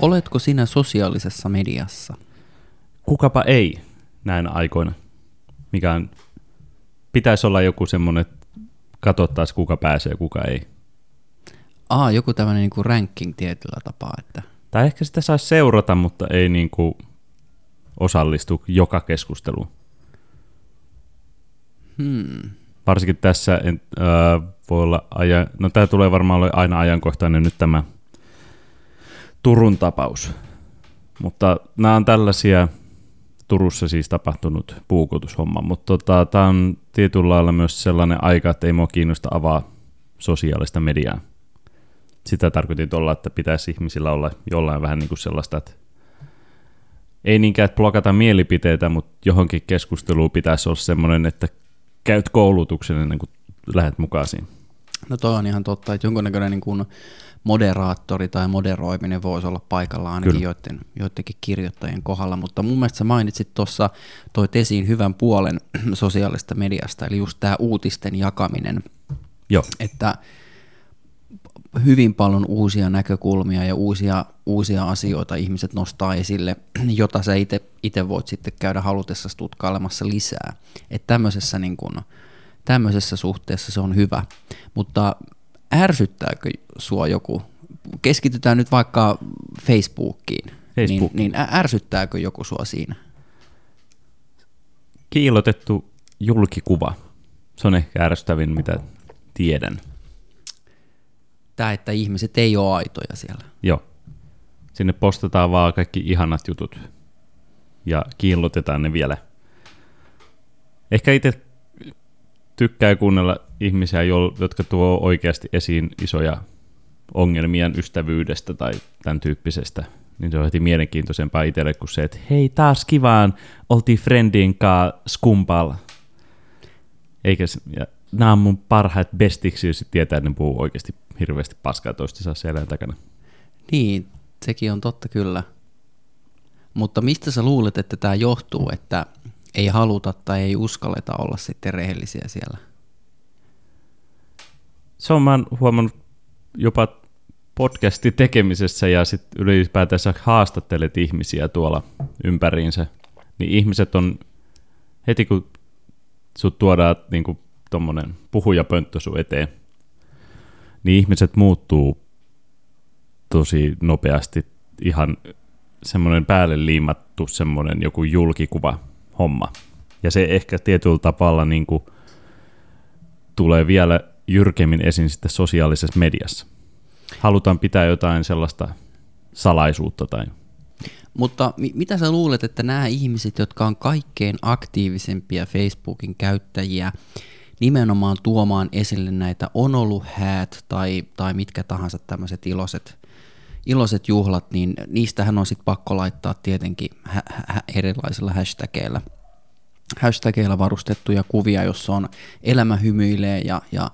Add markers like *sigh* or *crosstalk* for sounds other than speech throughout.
Oletko sinä sosiaalisessa mediassa? Kukapa ei näin aikoina. Mikä on, pitäisi olla joku semmoinen, että katsottaisiin kuka pääsee ja kuka ei. Aa, joku tämmöinen niin ranking tietyllä tapaa, että... Tai ehkä sitä saisi seurata, mutta ei niin kuin osallistu joka keskusteluun. Hmm. Varsinkin tässä en, äh, voi olla ajan, no tämä tulee varmaan olla aina ajankohtainen nyt tämä Turun tapaus. Mutta nämä on tällaisia, Turussa siis tapahtunut puukotushomma, mutta tota, tämä on tietyllä lailla myös sellainen aika, että ei mua kiinnosta avaa sosiaalista mediaa. Sitä tarkoitin tuolla, että pitäisi ihmisillä olla jollain vähän niin kuin sellaista, että ei niinkään, että blokata mielipiteitä, mutta johonkin keskusteluun pitäisi olla semmoinen, että käyt koulutuksen ennen kuin lähdet mukaan siinä. No toi on ihan totta, että jonkunnäköinen niin kuin moderaattori tai moderoiminen voisi olla paikalla ainakin joiden, joidenkin kirjoittajien kohdalla, mutta mun mielestä sä mainitsit tuossa, toit esiin hyvän puolen *clears throat* sosiaalista mediasta, eli just tämä uutisten jakaminen, Joo. että hyvin paljon uusia näkökulmia ja uusia, uusia asioita ihmiset nostaa esille, *clears throat* jota sä itse voit sitten käydä halutessa tutkailemassa lisää. Että tämmöisessä, niin kun, tämmöisessä suhteessa se on hyvä. Mutta ärsyttääkö sua joku, keskitytään nyt vaikka Facebookiin, Facebook. Niin, niin ärsyttääkö joku sua siinä? Kiilotettu julkikuva. Se on ehkä ärsyttävin, mitä tiedän. Tämä, että ihmiset ei ole aitoja siellä. Joo. Sinne postataan vaan kaikki ihanat jutut ja kiillotetaan ne vielä. Ehkä itse tykkää kuunnella ihmisiä, jotka tuo oikeasti esiin isoja ongelmia ystävyydestä tai tämän tyyppisestä. Niin se on heti mielenkiintoisempaa itselle kuin se, että hei taas kivaan, oltiin friendin kanssa skumpalla. Eikä, ja nämä on mun parhaat bestiksi, jos tietää, että ne puhuu oikeasti hirveästi paskaa toistensa selän takana. Niin, sekin on totta kyllä. Mutta mistä sä luulet, että tämä johtuu, että ei haluta tai ei uskalleta olla sitten rehellisiä siellä? Se on mä huomannut jopa podcastin tekemisessä ja sitten ylipäätänsä haastattelet ihmisiä tuolla ympäriinsä, niin ihmiset on heti kun sut tuodaan niin kuin tommonen puhujapönttö sun eteen, niin ihmiset muuttuu tosi nopeasti ihan semmoinen päälle liimattu semmoinen joku julkikuva homma. Ja se ehkä tietyllä tavalla niin kuin tulee vielä jyrkemmin esiin sitten sosiaalisessa mediassa. Halutaan pitää jotain sellaista salaisuutta tai mutta mi- mitä sä luulet, että nämä ihmiset, jotka on kaikkein aktiivisempia Facebookin käyttäjiä, nimenomaan tuomaan esille näitä on ollut häät tai, tai mitkä tahansa tämmöiset iloiset, iloiset juhlat, niin niistähän on sitten pakko laittaa tietenkin hä- hä- erilaisilla hashtageilla, hashtageilla varustettuja kuvia, jossa on elämä hymyilee ja, ja,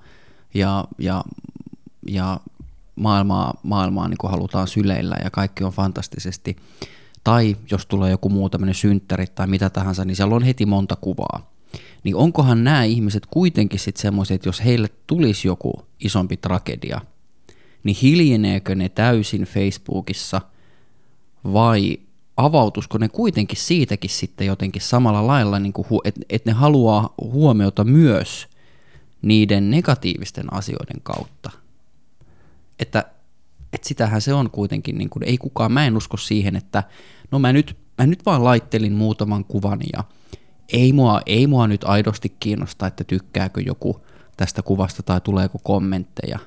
ja, ja, ja maailmaa, maailmaa niin kuin halutaan syleillä ja kaikki on fantastisesti. Tai jos tulee joku muu tämmöinen synttäri tai mitä tahansa, niin siellä on heti monta kuvaa niin onkohan nämä ihmiset kuitenkin sitten semmoiset, että jos heille tulisi joku isompi tragedia, niin hiljeneekö ne täysin Facebookissa vai avautusko ne kuitenkin siitäkin sitten jotenkin samalla lailla, niin että et ne haluaa huomiota myös niiden negatiivisten asioiden kautta. Että, että sitähän se on kuitenkin, niin kuin, ei kukaan, mä en usko siihen, että no mä nyt, mä nyt vaan laittelin muutaman kuvan ja ei mua, ei mua nyt aidosti kiinnosta, että tykkääkö joku tästä kuvasta tai tuleeko kommentteja.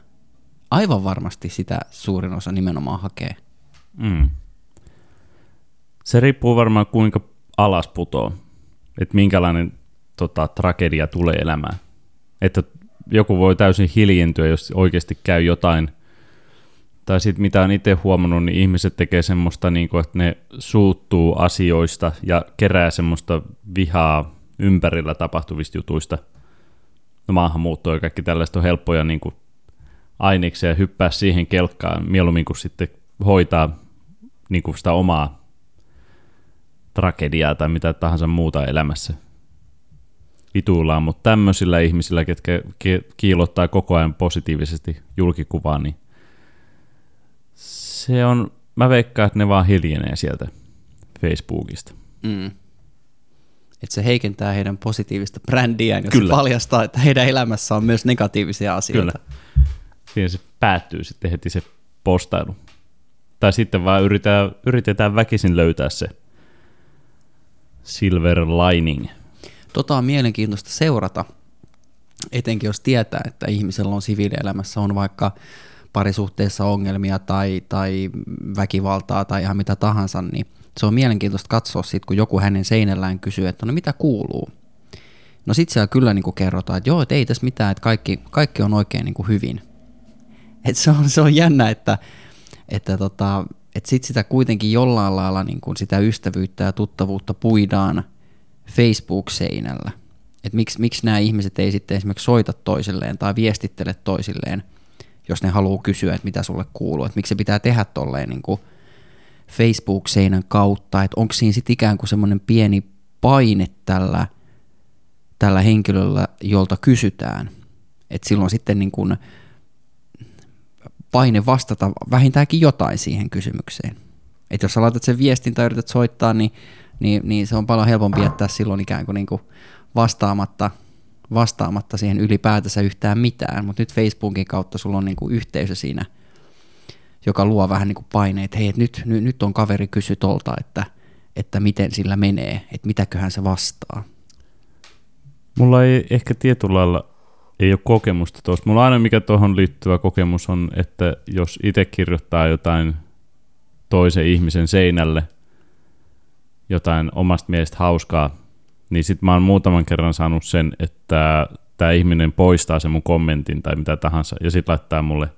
Aivan varmasti sitä suurin osa nimenomaan hakee. Mm. Se riippuu varmaan kuinka alas putoo, että minkälainen tota, tragedia tulee elämään. Että joku voi täysin hiljentyä, jos oikeasti käy jotain tai sitten mitä on itse huomannut, niin ihmiset tekee semmoista, niin kuin, että ne suuttuu asioista ja kerää semmoista vihaa ympärillä tapahtuvista jutuista. No maahanmuutto ja kaikki tällaista on helppoja niin kuin ja hyppää siihen kelkkaan mieluummin kuin sitten hoitaa niin kuin sitä omaa tragediaa tai mitä tahansa muuta elämässä vituillaan, mutta tämmöisillä ihmisillä, ketkä kiilottaa koko ajan positiivisesti julkikuvaa, niin se on mä veikkaan, että ne vaan hiljenee sieltä Facebookista. Mm. Että se heikentää heidän positiivista brändiään, jos Kyllä. se paljastaa, että heidän elämässä on myös negatiivisia asioita. Kyllä. Siinä se päättyy sitten heti se postailu. Tai sitten vaan yritetään, yritetään väkisin löytää se silver lining. Tota on mielenkiintoista seurata, etenkin jos tietää, että ihmisellä on siviilielämässä on vaikka parisuhteessa ongelmia tai, tai väkivaltaa tai ihan mitä tahansa, niin se on mielenkiintoista katsoa sit, kun joku hänen seinällään kysyy, että no mitä kuuluu. No sit siellä kyllä niin kerrotaan, että joo, että ei tässä mitään, että kaikki, kaikki on oikein niin hyvin. Et se, on, se on jännä, että, että, tota, että sit sitä kuitenkin jollain lailla niin kuin sitä ystävyyttä ja tuttavuutta puidaan Facebook-seinällä. Että miksi, miksi nämä ihmiset ei sitten esimerkiksi soita toisilleen tai viestittele toisilleen, jos ne haluaa kysyä, että mitä sulle kuuluu. Että miksi se pitää tehdä tolleen niin kuin Facebook-seinän kautta, että onko siinä sitten ikään kuin semmoinen pieni paine tällä, tällä henkilöllä, jolta kysytään. Että silloin sitten niin kuin paine vastata vähintäänkin jotain siihen kysymykseen. Että jos sä laitat sen viestin tai yrität soittaa, niin, niin, niin se on paljon helpompi jättää silloin ikään kuin, niin kuin vastaamatta, vastaamatta siihen ylipäätänsä yhtään mitään. Mutta nyt Facebookin kautta sulla on niin kuin yhteisö siinä, joka luo vähän niin kuin paineet, hei, nyt, nyt, nyt on kaveri kysy tolta, että, että miten sillä menee, että mitäköhän se vastaa. Mulla ei ehkä tietyllä lailla ei ole kokemusta tuosta. Mulla aina mikä tuohon liittyvä kokemus on, että jos itse kirjoittaa jotain toisen ihmisen seinälle, jotain omasta mielestä hauskaa, niin sit mä oon muutaman kerran saanut sen, että tämä ihminen poistaa sen mun kommentin tai mitä tahansa, ja sit laittaa mulle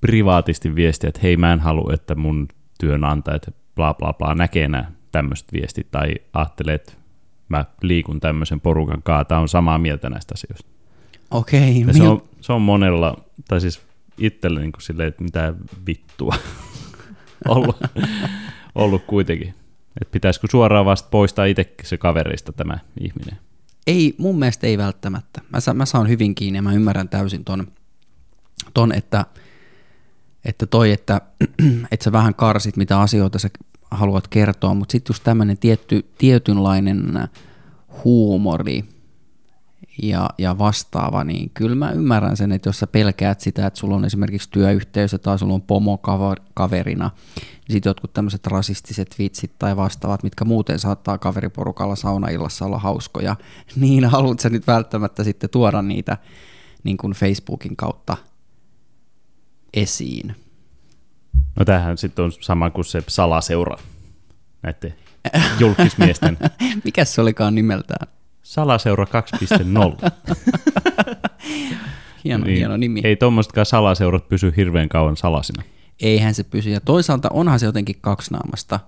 privaatisti viestiä, että hei mä en halua, että mun työnantajat bla bla bla näkee nämä tämmöiset viestit, tai ajattelee, että mä liikun tämmöisen porukan kaa, tää on samaa mieltä näistä asioista. Okei, Ja se, on, se on monella, tai siis itselle niin kuin silleen, että mitä vittua *laughs* ollut, ollut kuitenkin. Että pitäisikö suoraan vasta poistaa itsekin se kaverista tämä ihminen. Ei, mun mielestä ei välttämättä. Mä, sa, mä saan hyvin kiinni ja mä ymmärrän täysin ton, ton että, että toi, että, *clears throat* että sä vähän karsit, mitä asioita sä haluat kertoa, mutta sitten just tämmöinen tietty, tietynlainen huumori ja, ja vastaava, niin kyllä mä ymmärrän sen, että jos sä pelkäät sitä, että sulla on esimerkiksi työyhteisö tai sulla on pomo kaverina, niin sitten jotkut tämmöiset rasistiset vitsit tai vastaavat, mitkä muuten saattaa kaveriporukalla saunaillassa olla hauskoja, *laughs* niin haluat sä nyt välttämättä sitten tuoda niitä niin kuin Facebookin kautta esiin. No tämähän sitten on sama kuin se salaseura näiden julkismiesten. *laughs* Mikä se olikaan nimeltään? Salaseura 2.0. *laughs* Hieno, niin. hieno nimi. Ei tuommoistakaan salaseurat pysy hirveän kauan salasina. Eihän se pysy. Ja toisaalta onhan se jotenkin kaksinaamasta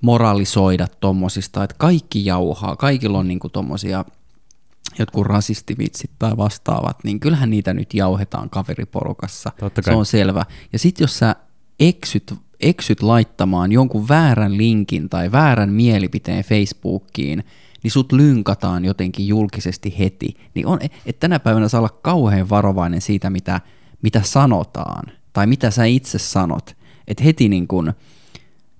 moralisoida tommosista, että kaikki jauhaa, kaikilla on niinku tommosia jotkut rasistivitsit tai vastaavat, niin kyllähän niitä nyt jauhetaan kaveriporukassa. Totta kai. Se on selvä. Ja sitten jos sä eksyt, eksyt laittamaan jonkun väärän linkin tai väärän mielipiteen Facebookiin, niin sut lynkataan jotenkin julkisesti heti. Niin on, että tänä päivänä saa olla kauhean varovainen siitä, mitä, mitä sanotaan, tai mitä sä itse sanot. Että heti niin kun,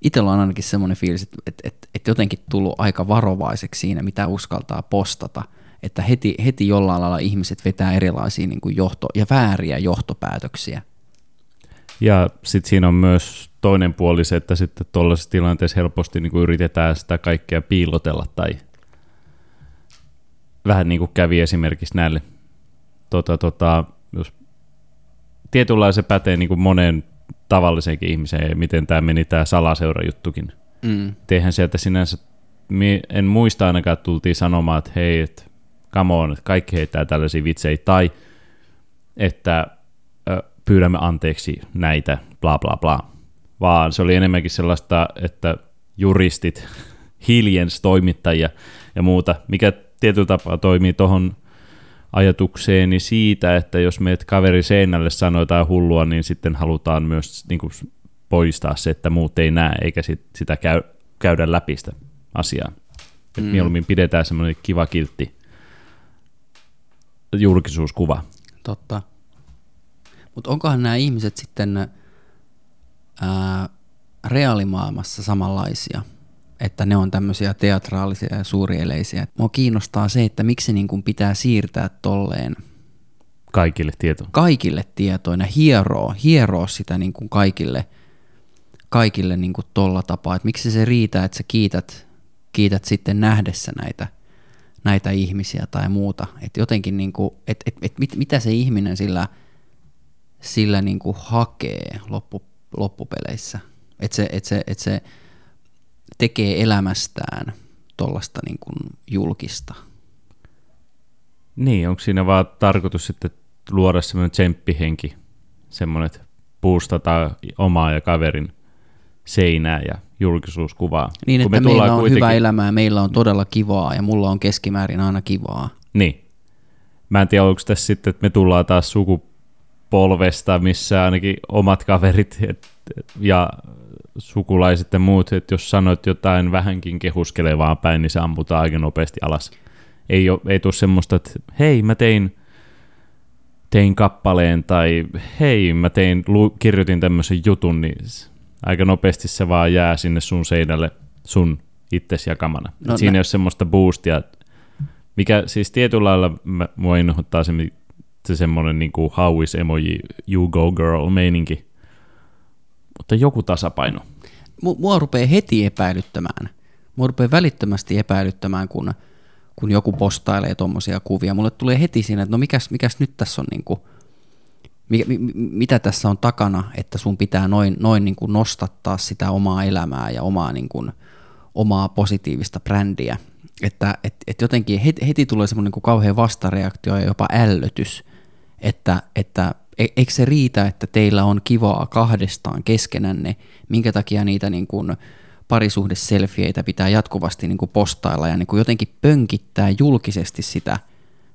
itsellä on ainakin semmoinen fiilis, että, että, että, että jotenkin tullut aika varovaiseksi siinä, mitä uskaltaa postata. Että heti, heti jollain lailla ihmiset vetää erilaisia niin johto- ja vääriä johtopäätöksiä. Ja sitten siinä on myös toinen puoli se, että sitten tuollaisessa tilanteessa helposti niin kuin yritetään sitä kaikkea piilotella tai vähän niin kuin kävi esimerkiksi näille, tota, tota, jos tietynlainen se pätee niin kuin moneen tavalliseenkin ihmiseen, miten tämä meni tämä salaseurajuttukin. Mm. Eihän sieltä sinänsä, en muista ainakaan, että tultiin sanomaan, että hei, että come on, että kaikki heittää tällaisia vitsejä, tai että pyydämme anteeksi näitä, bla bla bla. Vaan se oli enemmänkin sellaista, että juristit *laughs* hiljens toimittajia ja muuta, mikä tietyllä tapaa toimii tuohon ajatukseeni siitä, että jos meet kaveri seinälle sanoo jotain hullua, niin sitten halutaan myös niin kuin, poistaa se, että muut ei näe, eikä sit, sitä käy, käydä läpi sitä asiaa. Mm. mieluummin pidetään semmoinen kiva kiltti julkisuuskuva. Totta. Mutta onkohan nämä ihmiset sitten, ää, reaalimaailmassa samanlaisia, että ne on tämmöisiä teatraalisia ja suurieleisiä. Mua kiinnostaa se, että miksi niin kuin pitää siirtää tolleen Kaikille tieto. kaikille tietoina, hieroo, hieroo sitä niin kuin kaikille, kaikille niin kuin tolla tapaa, että miksi se riitä, että sä kiität, kiität sitten nähdessä näitä, näitä ihmisiä tai muuta, että jotenkin niin kuin, et, et, et, mit, mitä se ihminen sillä, sillä niin kuin hakee loppu, loppupeleissä, että se, et se, et se tekee elämästään tuollaista niin kuin julkista. Niin, onko siinä vaan tarkoitus sitten luoda semmoinen tsemppihenki, semmoinen, että boostataan omaa ja kaverin seinää ja julkisuuskuvaa. Niin, Kun että me meillä on kuitenkin- hyvä elämä ja meillä on todella kivaa ja mulla on keskimäärin aina kivaa. Niin. Mä en tiedä, onko tässä sitten, että me tullaan taas sukupolvesta, missä ainakin omat kaverit et, ja sukulaiset ja muut, että jos sanoit jotain vähänkin kehuskelevaa päin, niin se ammutaan aika nopeasti alas. Ei, ole, ei tule semmoista, että hei, mä tein, tein kappaleen tai hei, mä tein, lu, kirjoitin tämmöisen jutun, niin aika nopeasti se vaan jää sinne sun seinälle sun itses jakamana. No Siinä nä- ei ole semmoista boostia, mikä siis tietyllä lailla mä- mua innoittaa se, se semmoinen niin kuin is emoji, you go girl meininki. Mutta joku tasapaino. Mu- Mua rupeaa heti epäilyttämään. Mua rupeaa välittömästi epäilyttämään, kun, kun joku postailee tuommoisia kuvia. Mulle tulee heti siinä, että no mikäs, mikäs nyt tässä on niinku, mikä, mi, mi- mitä tässä on takana, että sun pitää noin, noin niinku nostattaa sitä omaa elämää ja omaa, niinku, omaa positiivista brändiä. Että et, et jotenkin heti, heti tulee semmoinen niinku kauhean vastareaktio ja jopa ällötys, että, että e- eikö se riitä, että teillä on kivaa kahdestaan keskenänne, minkä takia niitä niin kuin parisuhdeselfieitä pitää jatkuvasti niin kuin postailla ja niin kuin jotenkin pönkittää julkisesti sitä,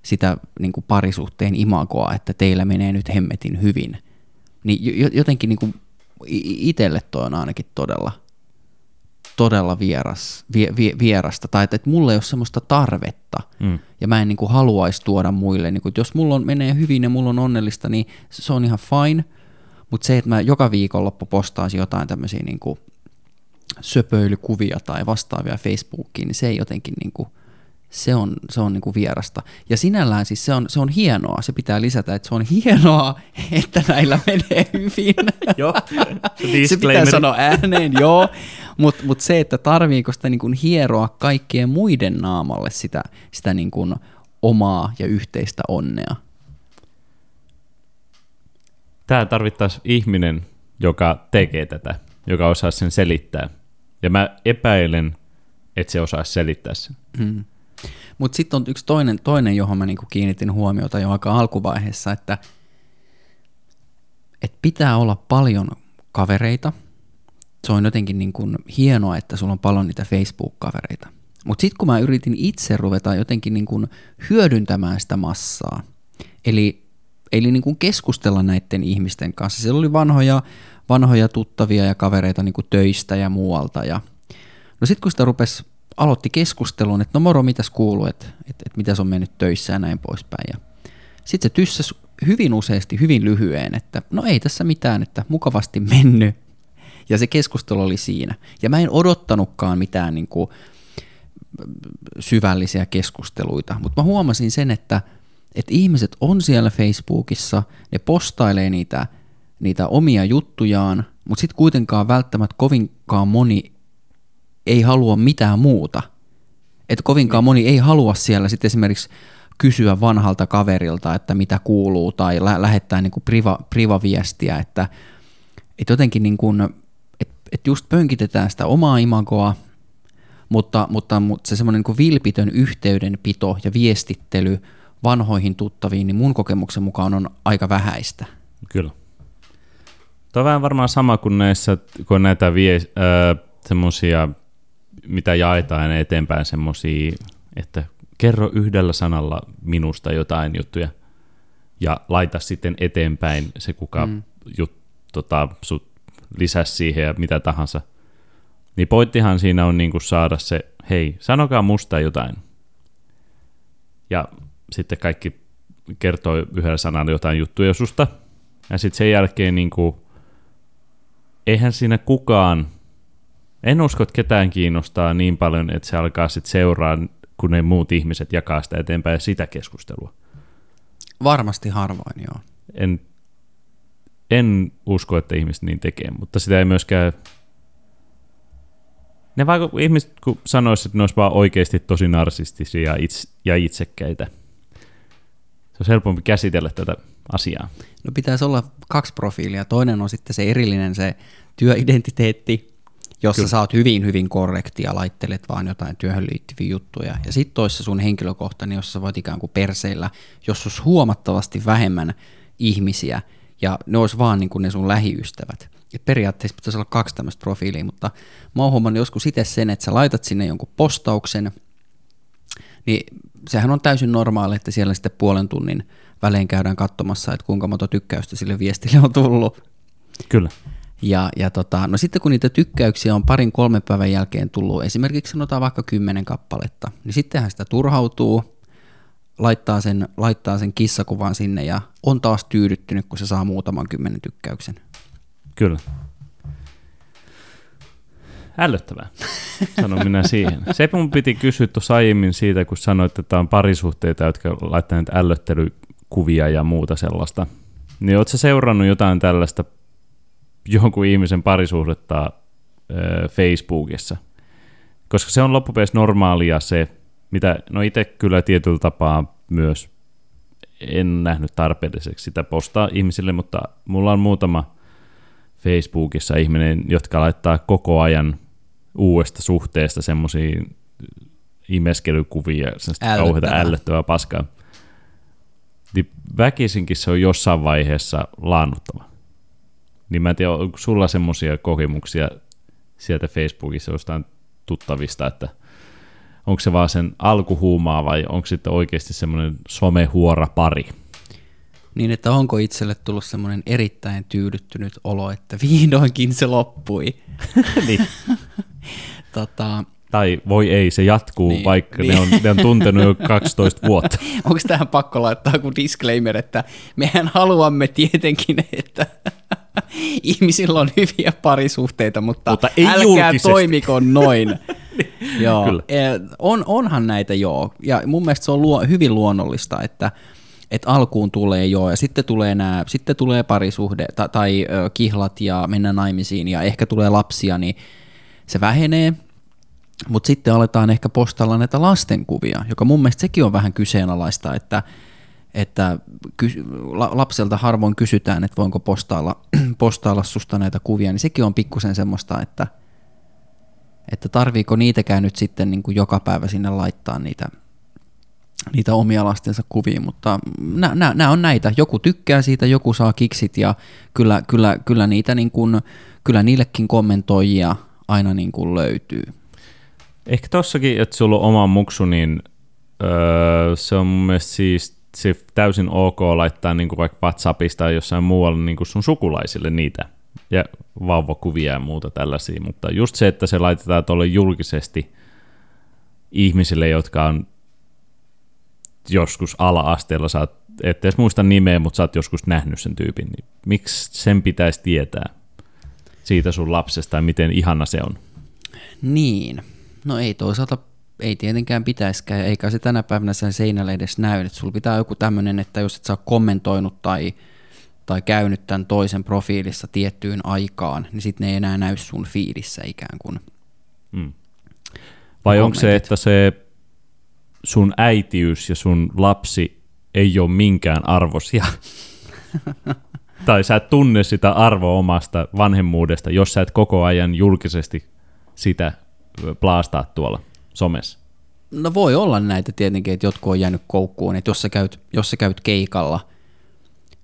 sitä niin kuin parisuhteen imagoa, että teillä menee nyt hemmetin hyvin. Niin jo- jotenkin niin kuin itselle toi on ainakin todella, todella vieras, vie, vie, vierasta, tai että, että mulla ei ole semmoista tarvetta, Mm. ja mä en niin kuin haluaisi tuoda muille, niin kuin, että jos mulla on, menee hyvin ja mulla on onnellista, niin se on ihan fine, mutta se, että mä joka viikonloppu postaisin jotain tämmöisiä niin kuin söpöilykuvia tai vastaavia Facebookiin, niin se ei jotenkin niin kuin, se on, se on niin kuin vierasta. Ja sinällään siis se on, se on hienoa, se pitää lisätä, että se on hienoa, *laughs* että näillä menee hyvin. *laughs* Joo, se pitää disclaimeri. sanoa ääneen, joo, mutta mut se, että tarviiko sitä niin kuin hieroa kaikkien muiden naamalle sitä, sitä niin kuin omaa ja yhteistä onnea. Tää tarvittaisiin ihminen, joka tekee tätä, joka osaa sen selittää. Ja mä epäilen, että se osaa selittää sen. Mm. Mutta sitten on yksi toinen, toinen johon mä niinku kiinnitin huomiota jo aika alkuvaiheessa, että et pitää olla paljon kavereita. Se on jotenkin niinku hienoa, että sulla on paljon niitä Facebook-kavereita. Mutta sitten kun mä yritin itse ruveta jotenkin niinku hyödyntämään sitä massaa, eli, eli niinku keskustella näiden ihmisten kanssa. Siellä oli vanhoja, vanhoja tuttavia ja kavereita niinku töistä ja muualta. Ja No sitten kun sitä rupesi, aloitti keskustelun, että no moro, mitäs kuuluu, että et, et mitäs on mennyt töissä ja näin poispäin. Ja sitten se tyssäsi hyvin useasti, hyvin lyhyen, että no ei tässä mitään, että mukavasti mennyt. Ja se keskustelu oli siinä. Ja mä en odottanutkaan mitään niin kuin, syvällisiä keskusteluita, mutta mä huomasin sen, että, että ihmiset on siellä Facebookissa, ne postailee niitä, niitä omia juttujaan, mutta sitten kuitenkaan välttämättä kovinkaan moni ei halua mitään muuta. Että kovinkaan moni ei halua siellä sitten esimerkiksi kysyä vanhalta kaverilta, että mitä kuuluu, tai lä- lähettää niin priva, privaviestiä, että, että jotenkin niin kuin, että, että just pönkitetään sitä omaa imagoa, mutta, mutta, mutta se semmoinen niin vilpitön yhteydenpito ja viestittely vanhoihin tuttaviin, niin mun kokemuksen mukaan on aika vähäistä. Kyllä. Tuo on vähän varmaan sama kuin näissä, kun näitä vie, äh, semmosia, mitä jaetaan eteenpäin, semmosia, että kerro yhdellä sanalla minusta jotain juttuja ja laita sitten eteenpäin se, kuka mm. jut, tota, sut lisäsi siihen ja mitä tahansa. Niin pointtihan siinä on niinku saada se, hei, sanokaa musta jotain. Ja sitten kaikki kertoo yhdellä sanalla jotain juttuja susta. Ja sitten sen jälkeen niinku, eihän siinä kukaan en usko, että ketään kiinnostaa niin paljon, että se alkaa sitten seuraa, kun ne muut ihmiset jakaa sitä eteenpäin ja sitä keskustelua. Varmasti harvoin, joo. En, en usko, että ihmiset niin tekee, mutta sitä ei myöskään... Ne vaikka ihmiset, kun sanoisivat, että ne olisivat vaan oikeasti tosi narsistisia ja, itse, ja itsekkäitä. Se on helpompi käsitellä tätä asiaa. No pitäisi olla kaksi profiilia. Toinen on sitten se erillinen se työidentiteetti, jossa Kyllä. sä oot hyvin, hyvin korrekti ja laittelet vaan jotain työhön liittyviä juttuja. Ja sitten toissa sun henkilökohtainen, jossa sä voit ikään kuin perseillä, jos olisi huomattavasti vähemmän ihmisiä, ja ne olisi vaan niin kuin ne sun lähiystävät. Et periaatteessa pitäisi olla kaksi tämmöistä profiilia, mutta mä oon huomannut joskus itse sen, että sä laitat sinne jonkun postauksen, niin sehän on täysin normaali, että siellä sitten puolen tunnin välein käydään katsomassa, että kuinka monta tykkäystä sille viestille on tullut. Kyllä. Ja, ja tota, no sitten kun niitä tykkäyksiä on parin kolmen päivän jälkeen tullut, esimerkiksi sanotaan vaikka kymmenen kappaletta, niin sittenhän sitä turhautuu, laittaa sen, laittaa sen kissakuvan sinne ja on taas tyydyttynyt, kun se saa muutaman kymmenen tykkäyksen. Kyllä. Ällöttävää, sanon minä siihen. Se mun piti kysyä tuossa aiemmin siitä, kun sanoit, että on parisuhteita, jotka laittaneet ällöttelykuvia ja muuta sellaista. Niin ootko seurannut jotain tällaista jonkun ihmisen parisuhdetta Facebookissa. Koska se on loppupeleissä normaalia se, mitä, no itse kyllä tietyllä tapaa myös en nähnyt tarpeelliseksi sitä postaa ihmisille, mutta mulla on muutama Facebookissa ihminen, jotka laittaa koko ajan uudesta suhteesta semmoisia imeskelykuvia, semmoista kauheita ällöttävää paskaa. Niin väkisinkin se on jossain vaiheessa laannuttava. Niin mä en tiedä, onko sulla semmoisia kokemuksia sieltä Facebookissa jostain tuttavista, että onko se vaan sen alkuhuumaa vai onko sitten oikeasti semmoinen somehuora pari? Niin, että onko itselle tullut semmoinen erittäin tyydyttynyt olo, että *laughs* vihdoinkin se loppui. *laughs* niin. *laughs* tota, tai voi ei, se jatkuu, niin, vaikka niin. Ne, on, ne on tuntenut jo 12 vuotta. Onko tähän pakko laittaa joku disclaimer, että mehän haluamme tietenkin, että *laughs* ihmisillä on hyviä parisuhteita, mutta, mutta ei älkää julkisesti. toimiko noin. *laughs* joo, Kyllä. On, onhan näitä joo, ja mun mielestä se on luo, hyvin luonnollista, että että alkuun tulee joo, ja sitten tulee, nää, sitten tulee parisuhde tai, tai ö, kihlat ja mennä naimisiin, ja ehkä tulee lapsia, niin se vähenee, mutta sitten aletaan ehkä postalla näitä lastenkuvia, joka mun mielestä sekin on vähän kyseenalaista, että että lapselta harvoin kysytään, että voinko postailla, *clears throat* postailla susta näitä kuvia, niin sekin on pikkusen semmoista, että, että tarviiko niitäkään nyt sitten niin kuin joka päivä sinne laittaa niitä, niitä omia lastensa kuvia, mutta nämä on näitä. Joku tykkää siitä, joku saa kiksit ja kyllä, kyllä, kyllä, niitä niin kuin, kyllä niillekin kommentoijia aina niin kuin löytyy. Ehkä tossakin, että sulla on oma muksu, niin öö, se on mun mielestä siis se täysin ok laittaa niin kuin vaikka WhatsAppista tai jossain muualla niin kuin sun sukulaisille niitä ja vauvakuvia ja muuta tällaisia, mutta just se, että se laitetaan tuolle julkisesti ihmisille, jotka on joskus ala-asteella, sä et edes muista nimeä, mutta sä oot joskus nähnyt sen tyypin, niin miksi sen pitäisi tietää siitä sun lapsesta ja miten ihana se on? Niin, no ei toisaalta ei tietenkään pitäisikään, eikä se tänä päivänä sen seinällä edes näy. Että sulla pitää joku tämmöinen, että jos et sä ole kommentoinut tai, tai käynyt tämän toisen profiilissa tiettyyn aikaan, niin sitten ne ei enää näy sun fiidissä ikään kuin. Mm. Vai onko se, että se sun äitiys ja sun lapsi ei ole minkään arvosia? *laughs* tai sä et tunne sitä arvoa omasta vanhemmuudesta, jos sä et koko ajan julkisesti sitä plaastaa tuolla somessa? No voi olla näitä tietenkin, että jotkut on jäänyt koukkuun, että jos sä käyt, jos sä käyt keikalla,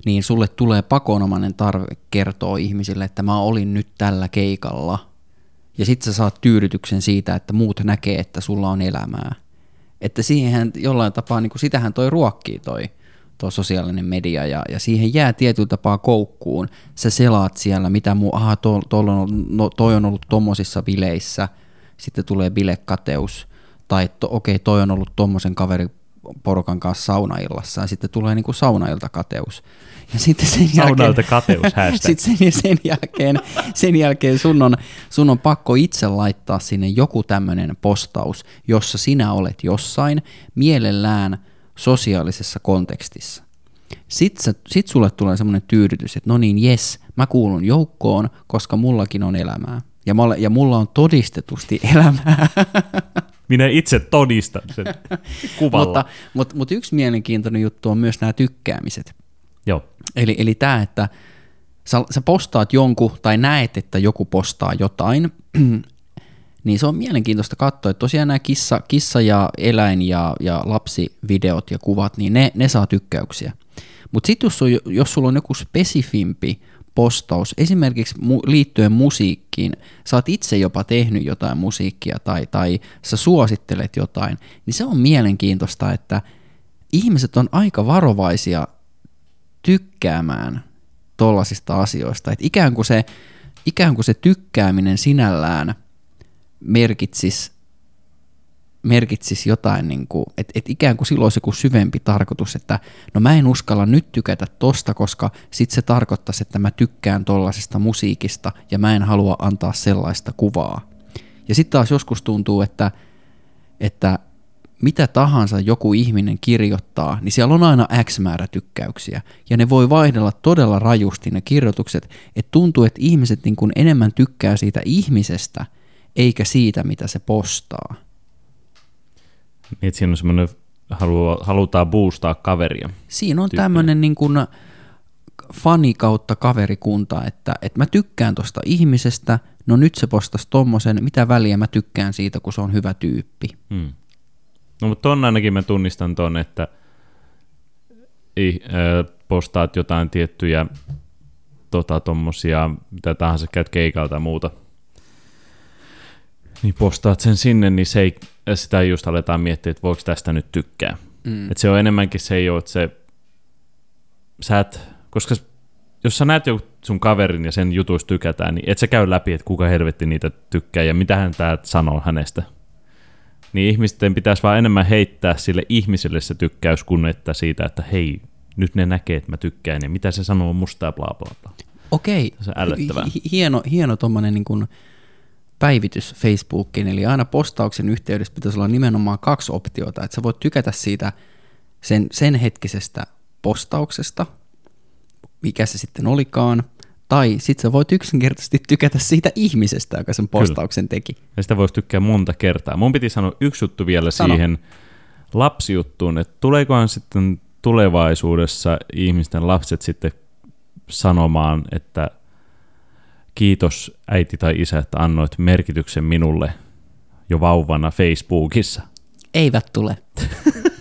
niin sulle tulee pakonomainen tarve kertoa ihmisille, että mä olin nyt tällä keikalla. Ja sitten sä saat tyydytyksen siitä, että muut näkee, että sulla on elämää. Että siihen jollain tapaa, niin kuin sitähän toi ruokkii toi, toi sosiaalinen media, ja, ja siihen jää tietyllä tapaa koukkuun. Sä selaat siellä, mitä muu, aha, to, to on, no, toi on ollut tommosissa bileissä – sitten tulee bilekateus, tai to, okei, toi on ollut tuommoisen kaveri, porukan kanssa saunaillassa ja sitten tulee niin kuin saunailta kateus. Ja sitten sen jälkeen, Saunailta kateus *laughs* hashtag. sitten sen, sen, jälkeen, sen jälkeen sun on, sun on pakko itse laittaa sinne joku tämmöinen postaus, jossa sinä olet jossain mielellään sosiaalisessa kontekstissa. Sitten sit sulle tulee semmoinen tyydytys, että no niin, jes, mä kuulun joukkoon, koska mullakin on elämää. Ja, mä olen, ja mulla on todistetusti elämää. *laughs* Minä itse todistan sen *laughs* kuvalla. mutta, mutta, mutta yksi mielenkiintoinen juttu on myös nämä tykkäämiset. Joo. Eli, eli tämä, että sä, sä postaat jonkun tai näet, että joku postaa jotain, *clears throat* niin se on mielenkiintoista katsoa, että tosiaan nämä kissa, kissa ja eläin ja, ja lapsivideot ja kuvat, niin ne, ne saa tykkäyksiä. Mutta sitten jos, on- jos sulla on joku spesifimpi postaus, esimerkiksi mu- liittyen musiikkiin, sä oot itse jopa tehnyt jotain musiikkia tai, tai sä suosittelet jotain, niin se on mielenkiintoista, että ihmiset on aika varovaisia tykkäämään tollasista asioista. Et ikään, kuin se, ikään kuin se tykkääminen sinällään merkitsisi merkitsisi jotain, niin kuin, että et ikään kuin silloin olisi joku syvempi tarkoitus, että no mä en uskalla nyt tykätä tosta, koska sit se tarkoittaisi, että mä tykkään tollasesta musiikista ja mä en halua antaa sellaista kuvaa. Ja sitten taas joskus tuntuu, että, että mitä tahansa joku ihminen kirjoittaa, niin siellä on aina X määrä tykkäyksiä. Ja ne voi vaihdella todella rajusti ne kirjoitukset, että tuntuu, että ihmiset niin kuin enemmän tykkää siitä ihmisestä, eikä siitä, mitä se postaa. Niin, että siinä on semmoinen, halu, halutaan boostaa kaveria. Siinä on tämmöinen niin kuin fani kautta kaverikunta, että, että mä tykkään tosta ihmisestä, no nyt se postas tommosen, mitä väliä mä tykkään siitä, kun se on hyvä tyyppi. Hmm. No mutta ton ainakin mä tunnistan ton, että postaat jotain tiettyjä tota, tommosia, mitä tahansa käyt keikalta ja muuta, niin postaat sen sinne, niin se ei, sitä just aletaan miettiä, että voiko tästä nyt tykkää. Mm. Et se on enemmänkin se ei ole, että se, sä et, koska jos sä näet joku sun kaverin ja sen jutuista tykätään, niin et sä käy läpi, että kuka helvetti niitä tykkää ja mitä hän tää sanoo hänestä. Niin ihmisten pitäisi vaan enemmän heittää sille ihmiselle se tykkäys, kuin että siitä, että hei, nyt ne näkee, että mä tykkään ja mitä se sanoo musta ja bla bla bla. Okei, Se on hieno, hieno tuommoinen niin kuin päivitys Facebookiin, eli aina postauksen yhteydessä pitäisi olla nimenomaan kaksi optiota, että sä voit tykätä siitä sen, sen hetkisestä postauksesta, mikä se sitten olikaan, tai sitten sä voit yksinkertaisesti tykätä siitä ihmisestä, joka sen postauksen teki. Ja sitä voisi tykkää monta kertaa. Mun piti sanoa yksi juttu vielä Sano. siihen lapsijuttuun, että tuleekohan sitten tulevaisuudessa ihmisten lapset sitten sanomaan, että kiitos äiti tai isä, että annoit merkityksen minulle jo vauvana Facebookissa. Eivät tule. *laughs*